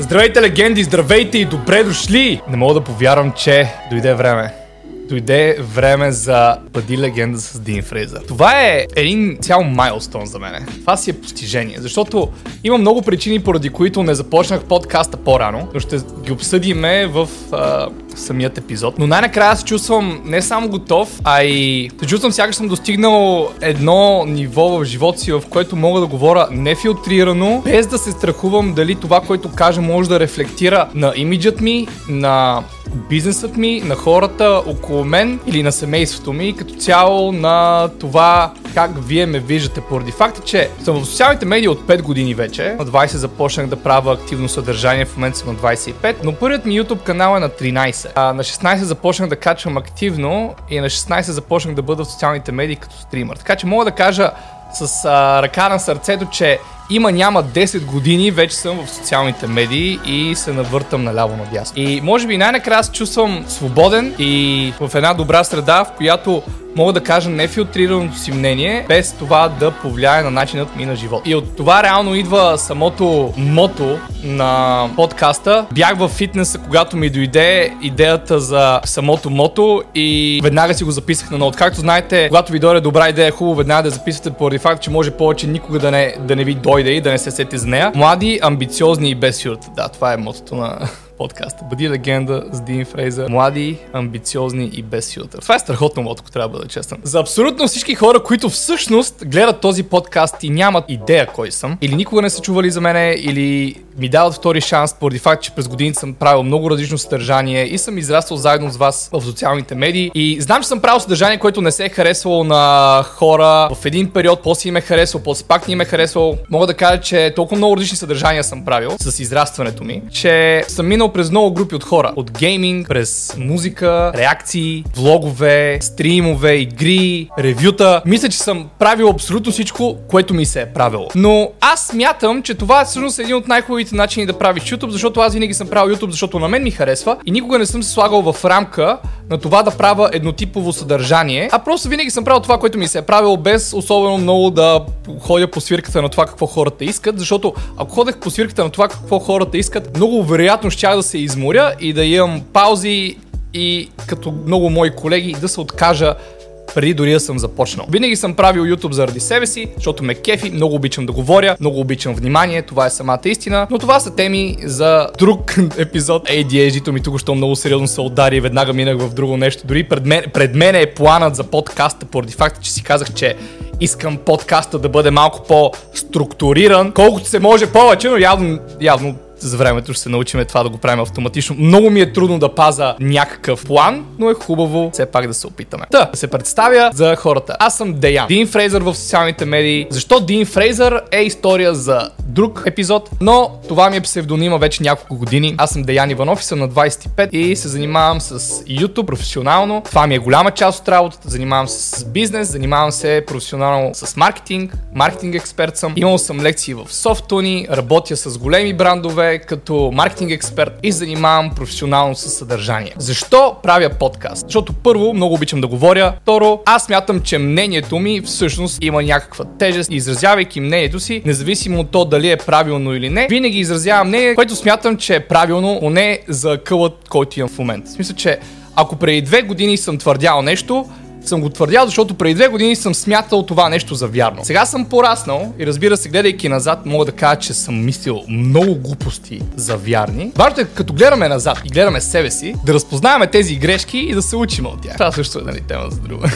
Здравейте, легенди, здравейте и добре дошли! Не мога да повярвам, че дойде време. Дойде време за Бъди легенда с Дин Фрейзър. Това е един цял майлстон за мен. Това си е постижение, защото има много причини, поради които не започнах подкаста по-рано, но ще ги обсъдиме в а, самият епизод. Но най-накрая се чувствам не само готов, а и се чувствам сякаш съм достигнал едно ниво в живота си, в което мога да говоря нефилтрирано, без да се страхувам дали това, което кажа, може да рефлектира на имиджът ми, на бизнесът ми, на хората около мен или на семейството ми, като цяло на това как вие ме виждате, поради факта, че съм в социалните медии от 5 години вече. На 20 започнах да правя активно съдържание, в момента съм на 25, но първият ми YouTube канал е на 13. А, на 16 започнах да качвам активно и на 16 започнах да бъда в социалните медии като стример. Така че мога да кажа с а, ръка на сърцето, че има няма 10 години вече съм в социалните медии и се навъртам наляво надясно. И може би най-накрая се чувствам свободен и в една добра среда, в която мога да кажа нефилтрираното си мнение, без това да повлияе на начинът ми на живот. И от това реално идва самото мото на подкаста. Бях в фитнеса, когато ми дойде идеята за самото мото и веднага си го записах на ноут. Както знаете, когато ви дойде добра идея, е хубаво веднага да записате поради факт, че може повече никога да не, да не ви дойде и да не се сети за нея. Млади, амбициозни и без фюрт. Да, това е мотото на подкаста. Бъди легенда с Дин Фрейзър. Млади, амбициозни и без филтър. Това е страхотно мото, ако трябва да бъда честен. За абсолютно всички хора, които всъщност гледат този подкаст и нямат идея кой съм, или никога не са чували за мене, или ми дават втори шанс поради факт, че през годините съм правил много различно съдържание и съм израснал заедно с вас в социалните медии. И знам, че съм правил съдържание, което не се е харесвало на хора в един период, после им е харесвал, после пак не им е харесвал. Мога да кажа, че толкова много различни съдържания съм правил с израстването ми, че съм минал през много групи от хора. От гейминг, през музика, реакции, влогове, стримове, игри, ревюта. Мисля, че съм правил абсолютно всичко, което ми се е правило. Но аз смятам, че това е всъщност един от най-хубавите начини да правиш YouTube, защото аз винаги съм правил YouTube, защото на мен ми харесва и никога не съм се слагал в рамка на това да правя еднотипово съдържание, а просто винаги съм правил това, което ми се е правило, без особено много да ходя по свирката на това какво хората искат, защото ако ходех по свирката на това какво хората искат, много вероятно щях да се изморя и да имам паузи и като много мои колеги да се откажа преди дори да съм започнал. Винаги съм правил YouTube заради себе си, защото ме кефи, много обичам да говоря, много обичам внимание, това е самата истина, но това са теми за друг епизод. ADHD-то ми тук що много сериозно се удари и веднага минах в друго нещо. Дори пред мен, пред мен е планът за подкаста, поради факта, че си казах, че искам подкаста да бъде малко по-структуриран, колкото се може повече, но явно, явно за времето ще се научим това да го правим автоматично. Много ми е трудно да паза някакъв план, но е хубаво все пак да се опитаме. Да, да се представя за хората. Аз съм Деян. Дин Фрейзър в социалните медии. Защо Дин Фрейзър е история за друг епизод, но това ми е псевдонима вече няколко години. Аз съм Деян Иванов и съм на 25 и се занимавам с YouTube професионално. Това ми е голяма част от работата. Занимавам се с бизнес, занимавам се професионално с маркетинг, маркетинг експерт съм. Имал съм лекции в софтуни, работя с големи брандове, като маркетинг експерт и занимавам професионално с съдържание. Защо правя подкаст? Защото първо много обичам да говоря, второ аз мятам, че мнението ми всъщност има някаква тежест изразявайки мнението си, независимо от то дали е правилно или не, винаги изразявам мнение, което смятам, че е правилно, поне за кълът, който имам в момента. В смисъл, че ако преди две години съм твърдял нещо, съм го твърдял, защото преди две години съм смятал това нещо за вярно. Сега съм пораснал и разбира се, гледайки назад, мога да кажа, че съм мислил много глупости за вярни. Важно е, като гледаме назад и гледаме себе си, да разпознаваме тези грешки и да се учим от тях. Това също е нали, тема за друга.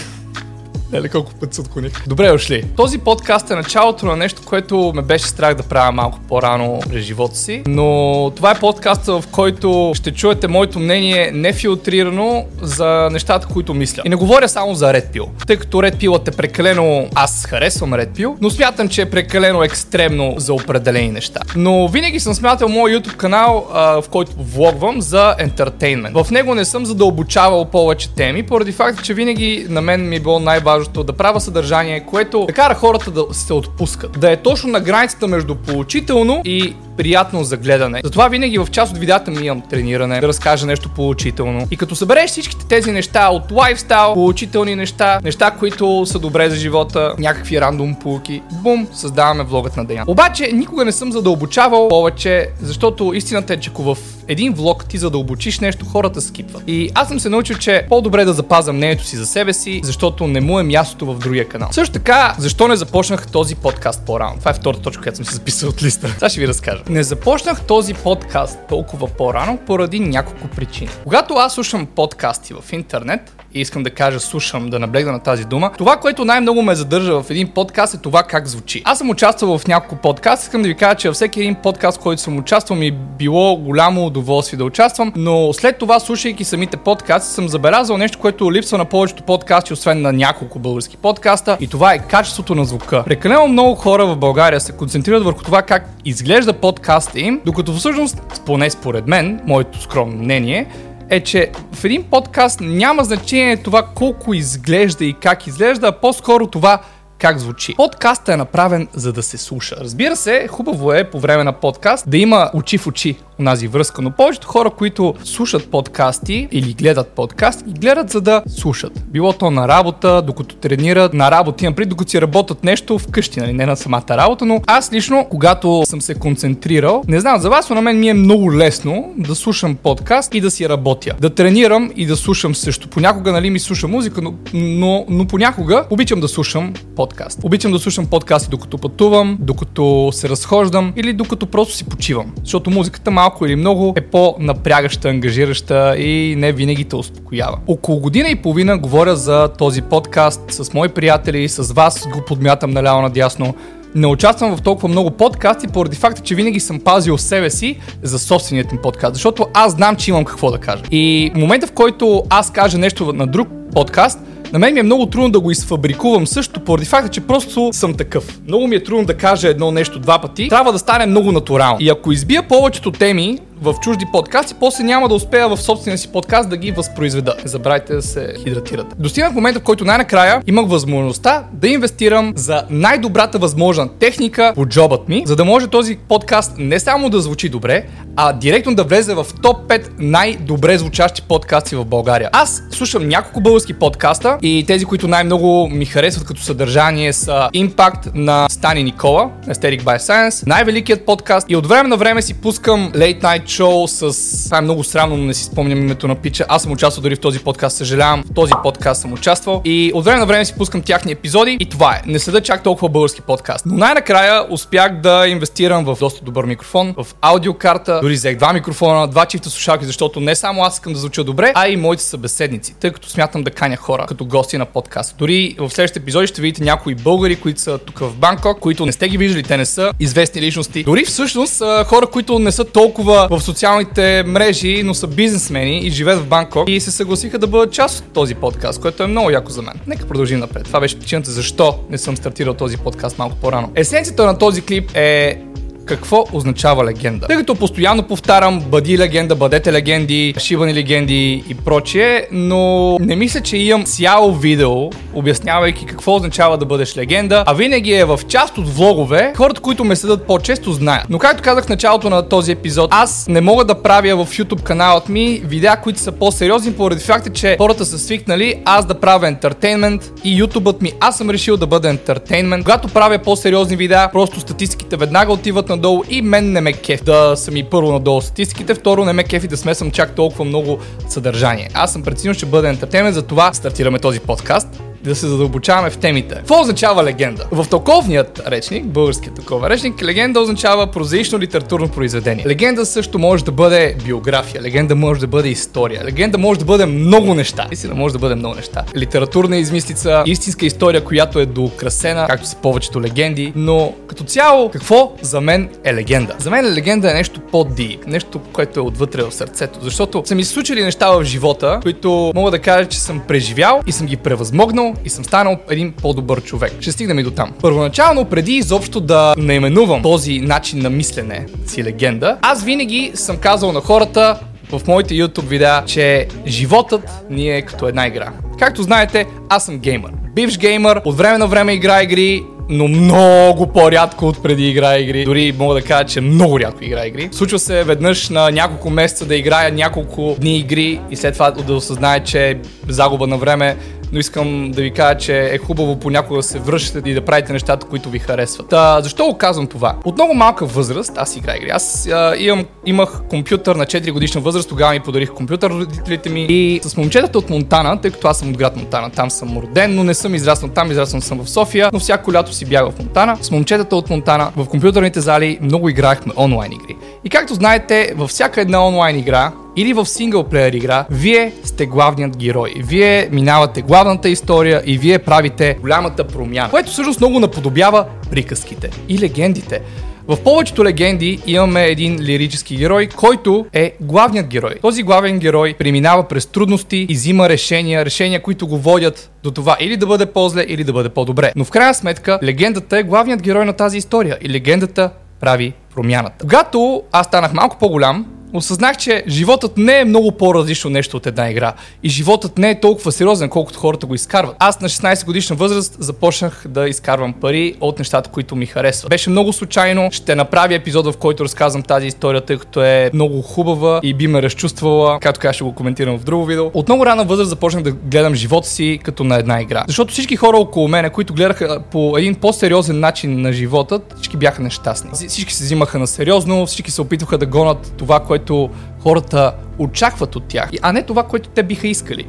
Еле колко път се отклоних. Добре дошли. Този подкаст е началото на нещо, което ме беше страх да правя малко по-рано през живота си. Но това е подкаст, в който ще чуете моето мнение нефилтрирано за нещата, които мисля. И не говоря само за Red Pill. Тъй като Red Pill е прекалено... Аз харесвам Red Pill, но смятам, че е прекалено екстремно за определени неща. Но винаги съм смятал моят YouTube канал, а, в който влогвам за ентертейнмент. В него не съм задълбочавал повече теми, поради факта, че винаги на мен ми е било най-важно да правя съдържание, което да кара хората да се отпускат. Да е точно на границата между поучително и приятно за гледане. Затова винаги в част от видеята ми имам трениране, да разкажа нещо поучително. И като събереш всичките тези неща от лайфстайл, поучителни неща, неща, които са добре за живота, някакви рандом полуки, бум, създаваме влогът на Деян. Обаче никога не съм задълбочавал повече, защото истината е, че ако в един влог ти задълбочиш нещо, хората скипват. И аз съм се научил, че по-добре да запазя мнението си за себе си, защото не му е мястото в другия канал. Също така, защо не започнах този подкаст по-рано? Това е втората точка, която съм си записал от листа. Сега ще ви разкажа. Не започнах този подкаст толкова по-рано поради няколко причини. Когато аз слушам подкасти в интернет, и искам да кажа, слушам, да наблегна на тази дума. Това, което най-много ме задържа в един подкаст е това как звучи. Аз съм участвал в няколко подкаст, искам да ви кажа, че във всеки един подкаст, който съм участвал, ми е било голямо удоволствие да участвам, но след това, слушайки самите подкасти, съм забелязал нещо, което липсва на повечето подкасти, освен на няколко български подкаста, и това е качеството на звука. Прекалено много хора в България се концентрират върху това как изглежда подкаста им, докато всъщност, поне според мен, моето скромно мнение, е, че в един подкаст няма значение това колко изглежда и как изглежда, а по-скоро това как звучи. Подкастът е направен за да се слуша. Разбира се, хубаво е по време на подкаст да има очи в очи онази връзка, но повечето хора, които слушат подкасти или гледат подкасти, ги гледат за да слушат. Било то на работа, докато тренират, на работа имам пред, докато си работят нещо вкъщи, нали, не на самата работа, но аз лично, когато съм се концентрирал, не знам за вас, но на мен ми е много лесно да слушам подкаст и да си работя. Да тренирам и да слушам също. Понякога, нали, ми слушам музика, но, но, но понякога обичам да слушам подкаст. Обичам да слушам подкасти докато пътувам, докато се разхождам или докато просто си почивам. Защото музиката малко или много е по-напрягаща, ангажираща и не винаги те успокоява. Около година и половина говоря за този подкаст с мои приятели, с вас го подмятам наляво надясно. Не участвам в толкова много подкасти поради факта, че винаги съм пазил себе си за собственият ми подкаст, защото аз знам, че имам какво да кажа. И момента, в който аз кажа нещо на друг подкаст, на мен ми е много трудно да го изфабрикувам също, поради факта, че просто съм такъв. Много ми е трудно да кажа едно нещо два пъти. Трябва да стане много натурално. И ако избия повечето теми, в чужди подкасти, после няма да успея в собствения си подкаст да ги възпроизведа. Не забравяйте да се хидратирате. Достигнах момента, в който най-накрая имах възможността да инвестирам за най-добрата възможна техника по джобът ми, за да може този подкаст не само да звучи добре, а директно да влезе в топ 5 най-добре звучащи подкасти в България. Аз слушам няколко български подкаста и тези, които най-много ми харесват като съдържание са Impact на Стани Никола, Aesthetic by Science, най-великият подкаст и от време на време си пускам Late Night шоу с... Това е много срамно, но не си спомням името на пича. Аз съм участвал дори в този подкаст, съжалявам. В този подкаст съм участвал. И от време на време си пускам тяхни епизоди. И това е. Не следа чак толкова български подкаст. Но най-накрая успях да инвестирам в доста добър микрофон, в аудиокарта. Дори взех два микрофона, два чифта слушалки, защото не само аз искам да звуча добре, а и моите събеседници, тъй като смятам да каня хора като гости на подкаст. Дори в следващите епизоди ще видите някои българи, които са тук в Банкок, които не сте ги виждали, те не са известни личности. Дори всъщност хора, които не са толкова в социалните мрежи, но са бизнесмени и живеят в Банкок и се съгласиха да бъдат част от този подкаст, което е много яко за мен. Нека продължим напред. Това беше причината защо не съм стартирал този подкаст малко по-рано. Есенцията на този клип е какво означава легенда. Тъй като постоянно повтарям бъди легенда, бъдете легенди, шивани легенди и прочие, но не мисля, че имам цяло видео, обяснявайки какво означава да бъдеш легенда, а винаги е в част от влогове, хората, които ме следят по-често знаят. Но както казах в началото на този епизод, аз не мога да правя в YouTube каналът ми видеа, които са по-сериозни, поради факта, че хората са свикнали аз да правя ентертейнмент и YouTubeът ми аз съм решил да бъда ентертейнмент. Когато правя по-сериозни видеа, просто статистиките веднага отиват надолу и мен не ме кеф да съм и първо надолу статистиките, второ не ме кефи да смесвам чак толкова много съдържание. Аз съм преценил, че бъде ентертеймент, затова стартираме този подкаст да се задълбочаваме в темите. Какво означава легенда? В толковният речник, българският такова речник, легенда означава прозаично литературно произведение. Легенда също може да бъде биография, легенда може да бъде история, легенда може да бъде много неща. Истина може да бъде много неща. Литературна измислица, истинска история, която е доукрасена, както са повечето легенди, но като цяло, какво за мен е легенда? За мен легенда е нещо по-дип, нещо, което е отвътре в сърцето, защото са ми случили неща в живота, които мога да кажа, че съм преживял и съм ги превъзмогнал и съм станал един по-добър човек. Ще стигнем и до там. Първоначално, преди изобщо да наименувам този начин на мислене си легенда, аз винаги съм казал на хората, в моите YouTube видеа, че животът ни е като една игра. Както знаете, аз съм геймър. Бивш геймър, от време на време игра игри, но много по-рядко от преди играя игри. Дори мога да кажа, че много рядко играя игри. Случва се веднъж на няколко месеца да играя няколко дни игри и след това да осъзнае, че загуба на време но искам да ви кажа, че е хубаво понякога да се връщате и да правите нещата, които ви харесват. Та, защо го казвам това? От много малка възраст аз играя игри. Аз а, имам, имах компютър на 4 годишна възраст, тогава ми подарих компютър родителите ми и с момчетата от Монтана, тъй като аз съм от град Монтана, там съм роден, но не съм израснал там, израснал съм в София, но всяко лято си бягал в Монтана. С момчетата от Монтана в компютърните зали много играхме онлайн игри. И както знаете, във всяка една онлайн игра или в синглплеер игра, вие сте главният герой. Вие минавате главната история и вие правите голямата промяна, което всъщност много наподобява приказките и легендите. В повечето легенди имаме един лирически герой, който е главният герой. Този главен герой преминава през трудности и взима решения, решения, които го водят до това или да бъде по-зле, или да бъде по-добре. Но в крайна сметка, легендата е главният герой на тази история и легендата прави промяната. Когато аз станах малко по-голям, осъзнах, че животът не е много по-различно нещо от една игра. И животът не е толкова сериозен, колкото хората го изкарват. Аз на 16 годишна възраст започнах да изкарвам пари от нещата, които ми харесват. Беше много случайно. Ще направя епизод, в който разказвам тази история, тъй като е много хубава и би ме разчувствала. Както така ще го коментирам в друго видео. От много рана възраст започнах да гледам живота си като на една игра. Защото всички хора около мене, които гледаха по един по-сериозен начин на живота, всички бяха нещастни. Всички се взимаха на сериозно, всички се опитваха да гонат това, което което хората очакват от тях, а не това, което те биха искали.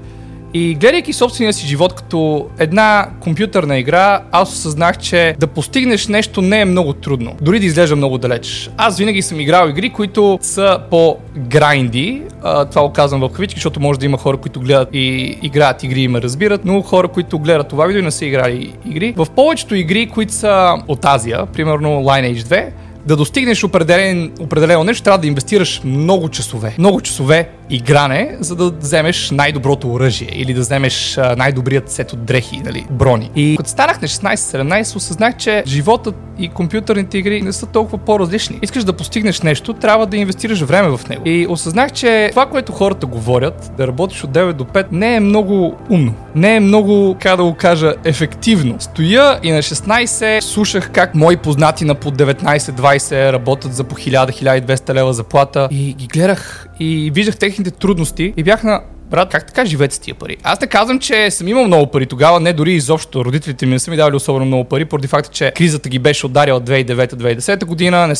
И гледайки собствения си живот като една компютърна игра, аз осъзнах, че да постигнеш нещо не е много трудно. Дори да изглежда много далеч. Аз винаги съм играл игри, които са по грайнди. това го казвам в кавички, защото може да има хора, които гледат и играят игри и ме разбират, но хора, които гледат това видео и не са играли игри. В повечето игри, които са от Азия, примерно Lineage 2, да достигнеш определен, определено нещо, трябва да инвестираш много часове. Много часове игране, за да вземеш най-доброто оръжие или да вземеш най-добрият сет от дрехи, нали, брони. И като станах на 16-17, осъзнах, че животът и компютърните игри не са толкова по-различни. Искаш да постигнеш нещо, трябва да инвестираш време в него. И осъзнах, че това, което хората говорят, да работиш от 9 до 5, не е много умно. Не е много, как да го кажа, ефективно. Стоя и на 16 слушах как мои познати на по 19-20 работят за по 1000-1200 лева заплата и ги гледах и виждах техните трудности и бях на брат, как така живеете с тия пари? Аз не казвам, че съм имал много пари тогава, не дори изобщо. Родителите ми не са ми давали особено много пари, поради факта, че кризата ги беше ударила 2009-2010 година, не,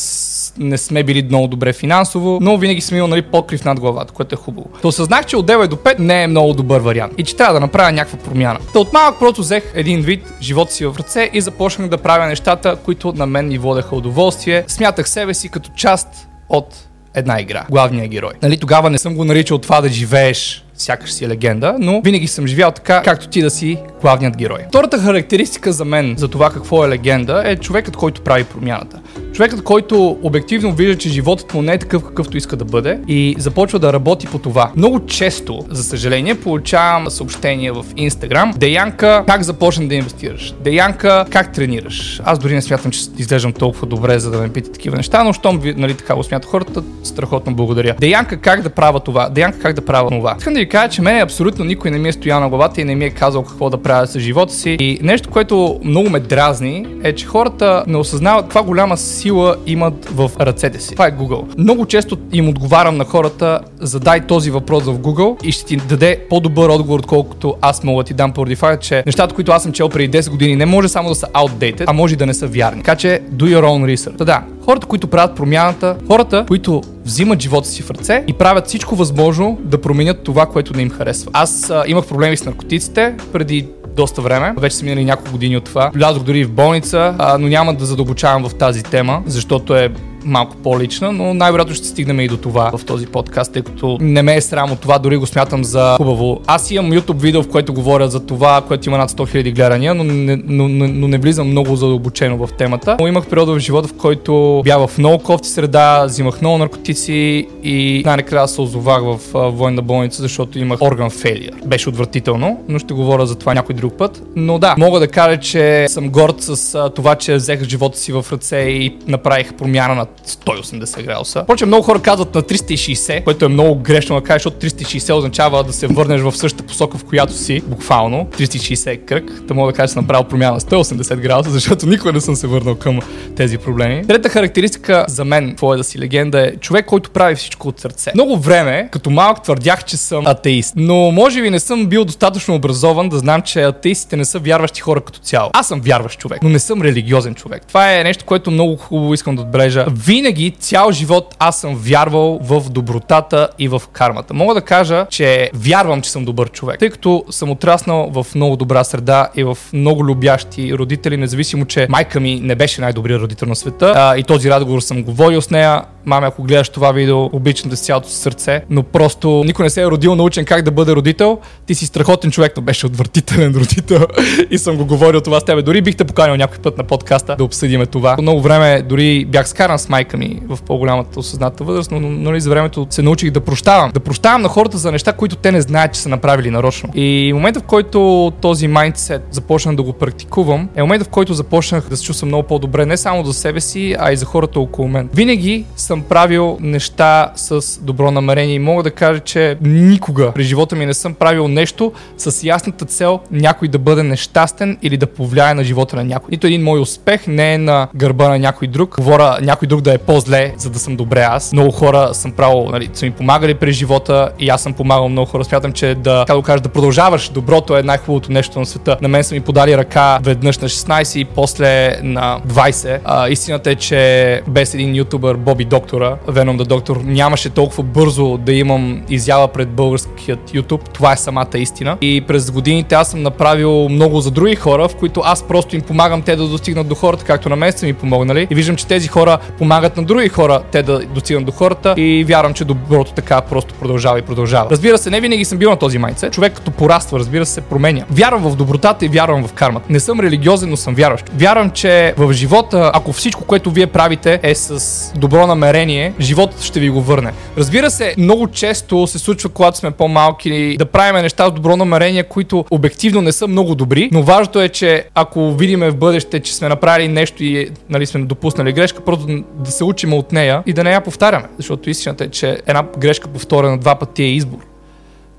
не сме били много добре финансово, но винаги съм имал нали, покрив над главата, което е хубаво. То осъзнах, че от 9 до 5 не е много добър вариант и че трябва да направя някаква промяна. Та от малък просто взех един вид живота си в ръце и започнах да правя нещата, които на мен ми водеха удоволствие. Смятах себе си като част от една игра. Главният герой. Нали, тогава не съм го наричал това да живееш сякаш си е легенда, но винаги съм живял така, както ти да си главният герой. Втората характеристика за мен за това какво е легенда е човекът, който прави промяната. Човекът, който обективно вижда, че животът му не е такъв какъвто иска да бъде и започва да работи по това. Много често, за съжаление, получавам съобщения в Instagram. Деянка, как започна да инвестираш? Деянка, как тренираш? Аз дори не смятам, че изглеждам толкова добре, за да ме питате такива неща, но щом нали, така го смятат хората, страхотно благодаря. Деянка, как да правя това? Деянка, как да правя това? Искам да кажа, че мен абсолютно никой не ми е стоял на главата и не ми е казал какво да правя с живота си. И нещо, което много ме дразни, е, че хората не осъзнават каква голяма сила имат в ръцете си. Това е Google. Много често им отговарям на хората, задай този въпрос в Google и ще ти даде по-добър отговор, отколкото аз мога да ти дам поради факта, че нещата, които аз съм чел преди 10 години, не може само да са outdated, а може да не са вярни. Така че do your own research. Та да, хората, които правят промяната, хората, които взимат живота си в ръце и правят всичко възможно да променят това, което не им харесва. Аз а, имах проблеми с наркотиците преди доста време. Вече са минали няколко години от това. Влязох дори в болница, а, но няма да задълбочавам в тази тема, защото е малко по-лична, но най-вероятно ще стигнем и до това в този подкаст, тъй като не ме е срам от това, дори го смятам за хубаво. Аз имам YouTube видео, в което говоря за това, което има над 100 000 гледания, но не, но, но, но не влизам много задълбочено в темата. Но имах период в живота, в който бях в много кофти среда, взимах много наркотици и най-накрая се озовах в военна болница, защото имах орган фейлиер. Беше отвратително, но ще говоря за това някой друг път. Но да, мога да кажа, че съм горд с това, че взех живота си в ръце и направих промяна на 180 градуса. Впрочем, много хора казват на 360, което е много грешно да кажеш, защото 360 означава да се върнеш в същата посока, в която си, буквално. 360 е кръг. Да мога да кажа, че съм направил промяна на 180 градуса, защото никога не съм се върнал към тези проблеми. Трета характеристика за мен, е да си легенда, е човек, който прави всичко от сърце. Много време, като малък, твърдях, че съм атеист. Но може би не съм бил достатъчно образован да знам, че атеистите не са вярващи хора като цяло. Аз съм вярващ човек, но не съм религиозен човек. Това е нещо, което много хубаво искам да отбележа. Винаги, цял живот, аз съм вярвал в добротата и в кармата. Мога да кажа, че вярвам, че съм добър човек, тъй като съм отраснал в много добра среда и в много любящи родители, независимо, че майка ми не беше най-добрият родител на света. А, и този разговор съм говорил с нея. Маме, ако гледаш това видео, обичам да с цялото сърце, но просто никой не се е родил научен как да бъде родител. Ти си страхотен човек, но беше отвратителен родител и съм го говорил това с тебе. Дори бих те поканил някой път на подкаста да обсъдиме това. Много време дори бях скаран с майка ми в по-голямата осъзната възраст, но нали, за времето се научих да прощавам. Да прощавам на хората за неща, които те не знаят, че са направили нарочно. И момента, в който този майндсет започнах да го практикувам, е момента, в който започнах да се чувствам много по-добре, не само за себе си, а и за хората около мен. Винаги съм правил неща с добро намерение и мога да кажа, че никога при живота ми не съм правил нещо с ясната цел някой да бъде нещастен или да повлияе на живота на някой. Нито един мой успех не е на гърба на някой друг. Говоря някой друг да е по-зле, за да съм добре аз. Много хора съм правил, нали, са ми помагали през живота и аз съм помагал много хора. Смятам, че да, как да кажа, да продължаваш доброто е най-хубавото нещо на света. На мен са ми подали ръка веднъж на 16 и после на 20. А, истината е, че без един ютубър, Боби Доктора, Venom the Доктор, нямаше толкова бързо да имам изява пред българският YouTube. Това е самата истина. И през годините аз съм направил много за други хора, в които аз просто им помагам те да достигнат до хората, както на мен са ми помогнали. И виждам, че тези хора помагат на други хора те да достигнат до хората и вярвам, че доброто така просто продължава и продължава. Разбира се, не винаги съм бил на този майндсет. Човек като пораства, разбира се, се променя. Вярвам в добротата и вярвам в кармата. Не съм религиозен, но съм вярващ. Вярвам, че в живота, ако всичко, което вие правите е с добро намерение, животът ще ви го върне. Разбира се, много често се случва, когато сме по-малки, да правим неща с добро намерение, които обективно не са много добри, но важното е, че ако видиме в бъдеще, че сме направили нещо и нали, сме допуснали грешка, просто да се учим от нея и да не я повтаряме. Защото истината е, че една грешка повторена два пъти е избор.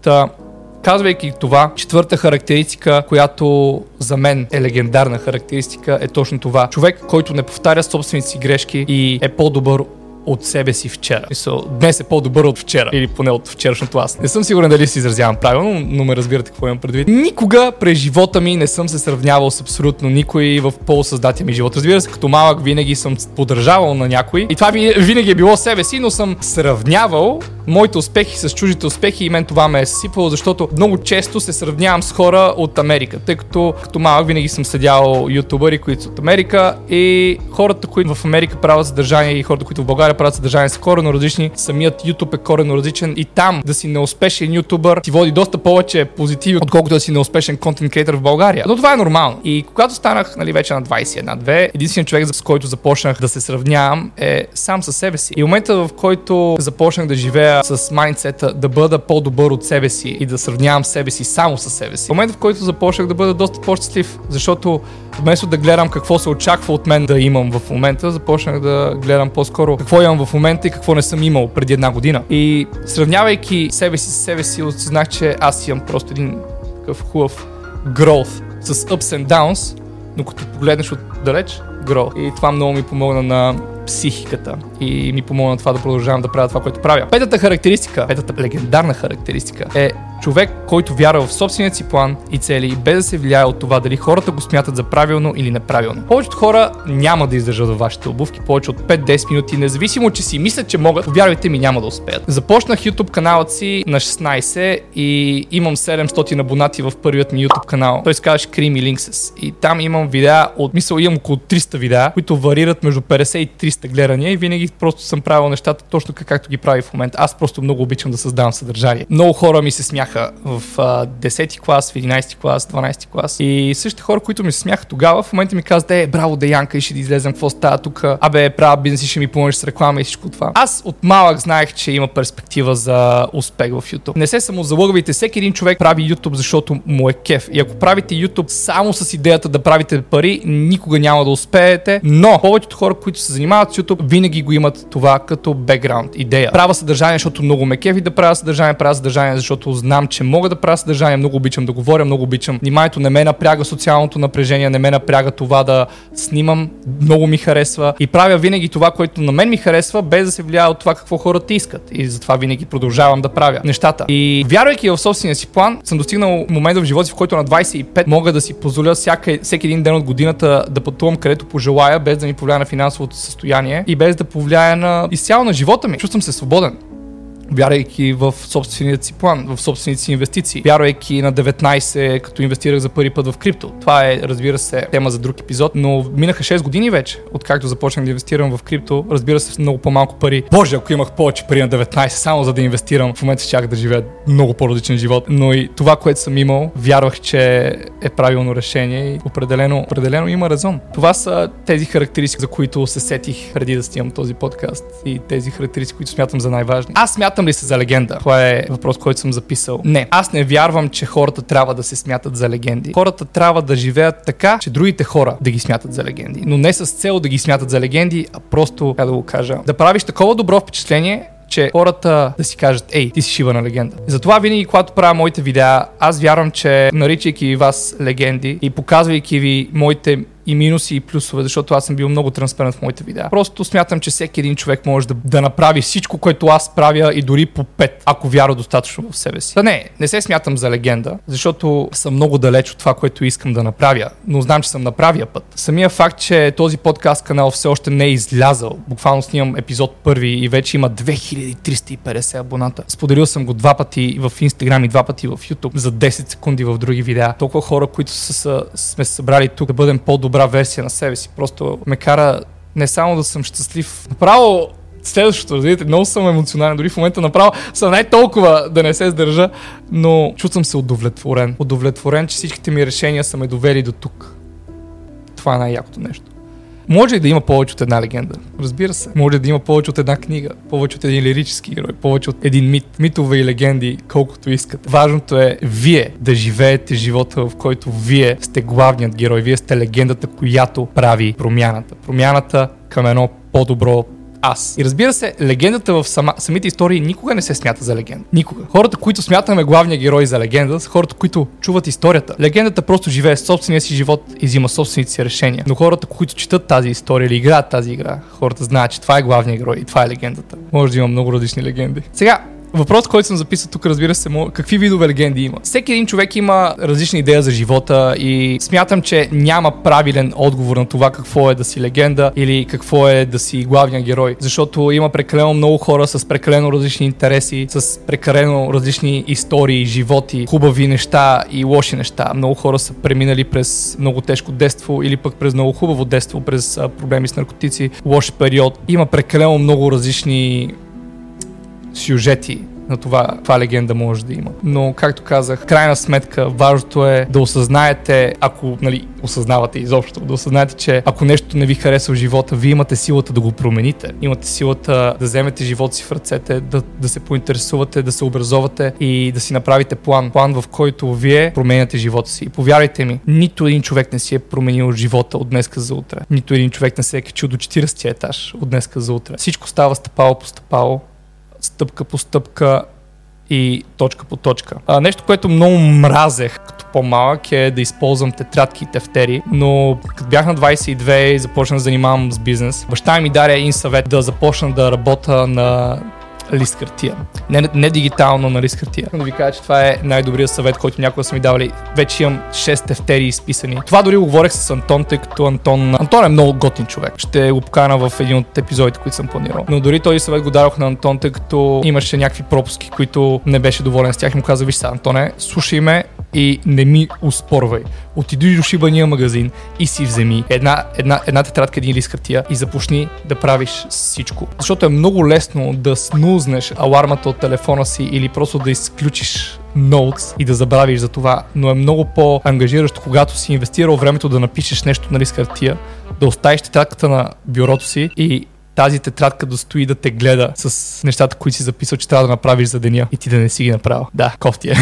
Та, казвайки това, четвърта характеристика, която за мен е легендарна характеристика, е точно това. Човек, който не повтаря собствените си грешки и е по-добър от себе си вчера. Мисъл, днес е по-добър от вчера. Или поне от вчерашното аз. Не съм сигурен дали си изразявам правилно, но ме разбирате какво имам предвид. Никога през живота ми не съм се сравнявал с абсолютно никой в по-създатия ми живот. Разбира се, като малък винаги съм поддържавал на някой. И това винаги е било себе си, но съм сравнявал моите успехи с чужите успехи и мен това ме е съсипало, защото много често се сравнявам с хора от Америка, тъй като като малък винаги съм следял ютубъри, които са от Америка и хората, които в Америка правят съдържание и хората, които в България правят съдържание са корено различни. Самият YouTube е корено различен и там да си неуспешен ютубър ти води доста повече позитиви, отколкото да си неуспешен контент креатор в България. Но това е нормално. И когато станах нали, вече на 21-2, единственият човек, с който започнах да се сравнявам е сам със себе си. И момента, в който започнах да живея с майндсета да бъда по-добър от себе си и да сравнявам себе си само с себе си. В момента, в който започнах да бъда доста по-щастлив, защото вместо да гледам какво се очаква от мен да имам в момента, започнах да гледам по-скоро какво имам в момента и какво не съм имал преди една година. И сравнявайки себе си с себе си, осъзнах, че аз имам просто един такъв хубав growth с ups and downs, но като погледнеш отдалеч, growth. И това много ми помогна на психиката и ми помогна това да продължавам да правя това, което правя. Петата характеристика, петата легендарна характеристика е човек, който вярва в собствения си план и цели, без да се влияе от това дали хората го смятат за правилно или неправилно. Повечето хора няма да издържат във вашите обувки повече от 5-10 минути, независимо, че си мислят, че могат, повярвайте ми, няма да успеят. Започнах YouTube каналът си на 16 и имам 700 абонати в първият ми YouTube канал. Той се казваше Creamy Links. И там имам видеа от, мисъл, имам около 300 видеа, които варират между 50 и 300 гледания и винаги просто съм правил нещата точно както ги прави в момента. Аз просто много обичам да създавам съдържание. Много хора ми се смяха смяха в а, 10-ти клас, в 11-ти клас, 12-ти клас. И същите хора, които ми смяха тогава, в момента ми казват, е, браво, Деянка, и ще да излезем, какво става тук, абе, правя бизнес и ще ми помогнеш с реклама и всичко това. Аз от малък знаех, че има перспектива за успех в YouTube. Не се самозалъгвайте, всеки един човек прави YouTube, защото му е кеф. И ако правите YouTube само с идеята да правите пари, никога няма да успеете. Но повечето хора, които се занимават с YouTube, винаги го имат това като бекграунд, идея. Правя съдържание, защото много ме кефи да правя съдържание, правя съдържание, защото знам, че мога да правя съдържание, много обичам да говоря, много обичам. Вниманието не ме напряга социалното напрежение, не ме напряга това да снимам, много ми харесва и правя винаги това, което на мен ми харесва, без да се влияе от това какво хората искат. И затова винаги продължавам да правя нещата. И вярвайки в собствения си план, съм достигнал момента в живота си, в който на 25 мога да си позволя всяка, всеки един ден от годината да пътувам където пожелая, без да ми повлияе на финансовото състояние и без да повлияе на изцяло на живота ми. Чувствам се свободен вярвайки в собственият си план, в собствените си инвестиции, вярвайки на 19, като инвестирах за първи път в крипто. Това е, разбира се, тема за друг епизод, но минаха 6 години вече, откакто започнах да инвестирам в крипто. Разбира се, с много по-малко пари. Боже, ако имах повече пари на 19, само за да инвестирам, в момента щях да живея много по-различен живот. Но и това, което съм имал, вярвах, че е правилно решение и определено, определено има резон. Това са тези характеристики, за които се сетих преди да снимам този подкаст и тези характеристики, които смятам за най-важни. Аз смятам Смятам ли се за легенда? Това е въпрос, който съм записал. Не. Аз не вярвам, че хората трябва да се смятат за легенди. Хората трябва да живеят така, че другите хора да ги смятат за легенди. Но не с цел да ги смятат за легенди, а просто, как да го кажа, да правиш такова добро впечатление, че хората да си кажат, ей, ти си шива на легенда. Затова винаги, когато правя моите видеа, аз вярвам, че наричайки вас легенди и показвайки ви моите и минуси и плюсове, защото аз съм бил много транспарент в моите видеа. Просто смятам, че всеки един човек може да, да направи всичко, което аз правя и дори по пет, ако вярва достатъчно в себе си. Да не, не се смятам за легенда, защото съм много далеч от това, което искам да направя, но знам, че съм на правия път. Самия факт, че този подкаст канал все още не е излязъл, буквално снимам епизод първи и вече има 2350 абоната. Споделил съм го два пъти в Instagram и два пъти в YouTube за 10 секунди в други видеа. Толкова хора, които са, са, сме събрали тук да бъдем по-добри добра версия на себе си. Просто ме кара не само да съм щастлив, направо следващото, разбирате, много съм емоционален, дори в момента направо съм най-толкова да не се сдържа, но чувствам се удовлетворен. Удовлетворен, че всичките ми решения са ме довели до тук. Това е най-якото нещо. Може и да има повече от една легенда. Разбира се. Може да има повече от една книга, повече от един лирически герой, повече от един мит. Митове и легенди, колкото искате. Важното е вие да живеете живота, в който вие сте главният герой. Вие сте легендата, която прави промяната. Промяната към едно по-добро, аз. И разбира се, легендата в сама, самите истории никога не се смята за легенда. Никога. Хората, които смятаме главния герой за легенда, са хората, които чуват историята. Легендата просто живее собствения си живот и взима собствените си решения. Но хората, които четат тази история или играят тази игра, хората знаят, че това е главният герой и това е легендата. Може да има много различни легенди. Сега, Въпрос, който съм записал тук, разбира се, какви видове легенди има. Всеки един човек има различна идея за живота и смятам, че няма правилен отговор на това какво е да си легенда или какво е да си главния герой. Защото има прекалено много хора с прекалено различни интереси, с прекалено различни истории, животи, хубави неща и лоши неща. Много хора са преминали през много тежко детство или пък през много хубаво детство, през проблеми с наркотици, лош период. Има прекалено много различни сюжети на това, каква легенда може да има. Но, както казах, крайна сметка, важното е да осъзнаете, ако, нали, осъзнавате изобщо, да осъзнаете, че ако нещо не ви харесва в живота, вие имате силата да го промените. Имате силата да вземете живота си в ръцете, да, да се поинтересувате, да се образовате и да си направите план. План, в който вие променяте живота си. И повярвайте ми, нито един човек не си е променил живота от днеска за утре. Нито един човек не се е качил до 40 етаж от днеска за утре. Всичко става стъпало по стъпало стъпка по стъпка и точка по точка. А, нещо, което много мразех като по-малък е да използвам тетрадки и тефтери, но като бях на 22 и започнах да занимавам с бизнес, баща ми даде един съвет да започна да работя на лист хартия. Не, не дигитално на лист хартия. Да ви кажа, че това е най-добрият съвет, който някога са ми давали. Вече имам 6 тефтери изписани. Това дори го говорех с Антон, тъй като Антон, Антон е много готин човек. Ще го покана в един от епизодите, които съм планирал. Но дори този съвет го дадох на Антон, тъй като имаше някакви пропуски, които не беше доволен с тях и му каза, виж сега, Антоне, слушай ме, и не ми успорвай. Отиди до шибания магазин и си вземи една, една, една тетрадка, един лист хартия и започни да правиш всичко. Защото е много лесно да снузнеш алармата от телефона си или просто да изключиш notes и да забравиш за това, но е много по-ангажиращо, когато си инвестирал времето да напишеш нещо на лист хартия, да оставиш тетрадката на бюрото си и тази тетрадка да стои да те гледа с нещата, които си записал, че трябва да направиш за деня и ти да не си ги направил. Да, кофти е.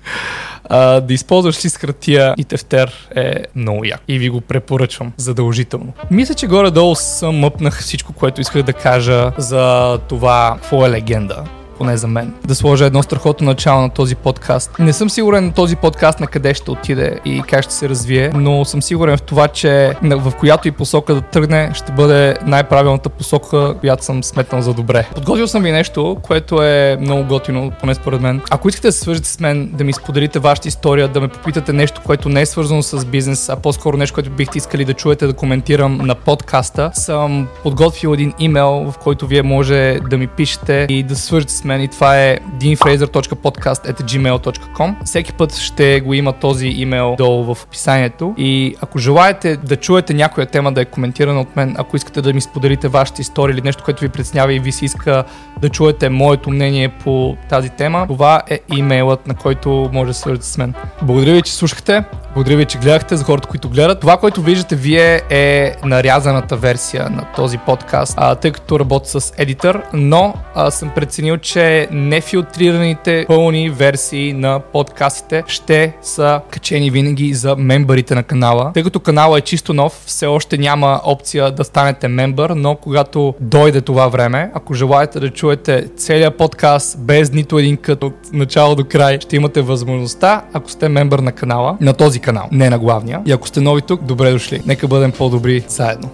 Uh, да използваш лист хартия и тефтер е много як. И ви го препоръчвам задължително. Мисля, че горе-долу съм мъпнах всичко, което исках да кажа за това какво е легенда поне за мен, да сложа едно страхотно начало на този подкаст. Не съм сигурен този подкаст на къде ще отиде и как ще се развие, но съм сигурен в това, че в която и посока да тръгне, ще бъде най-правилната посока, която съм сметнал за добре. Подготвил съм ви нещо, което е много готино, поне според мен. Ако искате да се свържете с мен, да ми споделите вашата история, да ме попитате нещо, което не е свързано с бизнес, а по-скоро нещо, което бихте искали да чуете, да коментирам на подкаста, съм подготвил един имейл, в който вие може да ми пишете и да се свържете с мен и това е deanfraser.podcast.gmail.com Всеки път ще го има този имейл долу в описанието и ако желаете да чуете някоя тема да е коментирана от мен, ако искате да ми споделите вашата история или нещо, което ви преценява и ви се иска да чуете моето мнение по тази тема, това е имейлът, на който може да свържете с мен. Благодаря ви, че слушахте. Благодаря ви, че гледахте за хората, които гледат. Това, което виждате вие е нарязаната версия на този подкаст, а, тъй като работя с едитър, но а, съм преценил, че нефилтрираните пълни версии на подкастите ще са качени винаги за мембарите на канала. Тъй като канала е чисто нов, все още няма опция да станете мембър, но когато дойде това време, ако желаете да чуете целият подкаст без нито един кът от начало до край, ще имате възможността, ако сте мембър на канала, на този канал, не на главния. И ако сте нови тук, добре дошли. Нека бъдем по-добри заедно.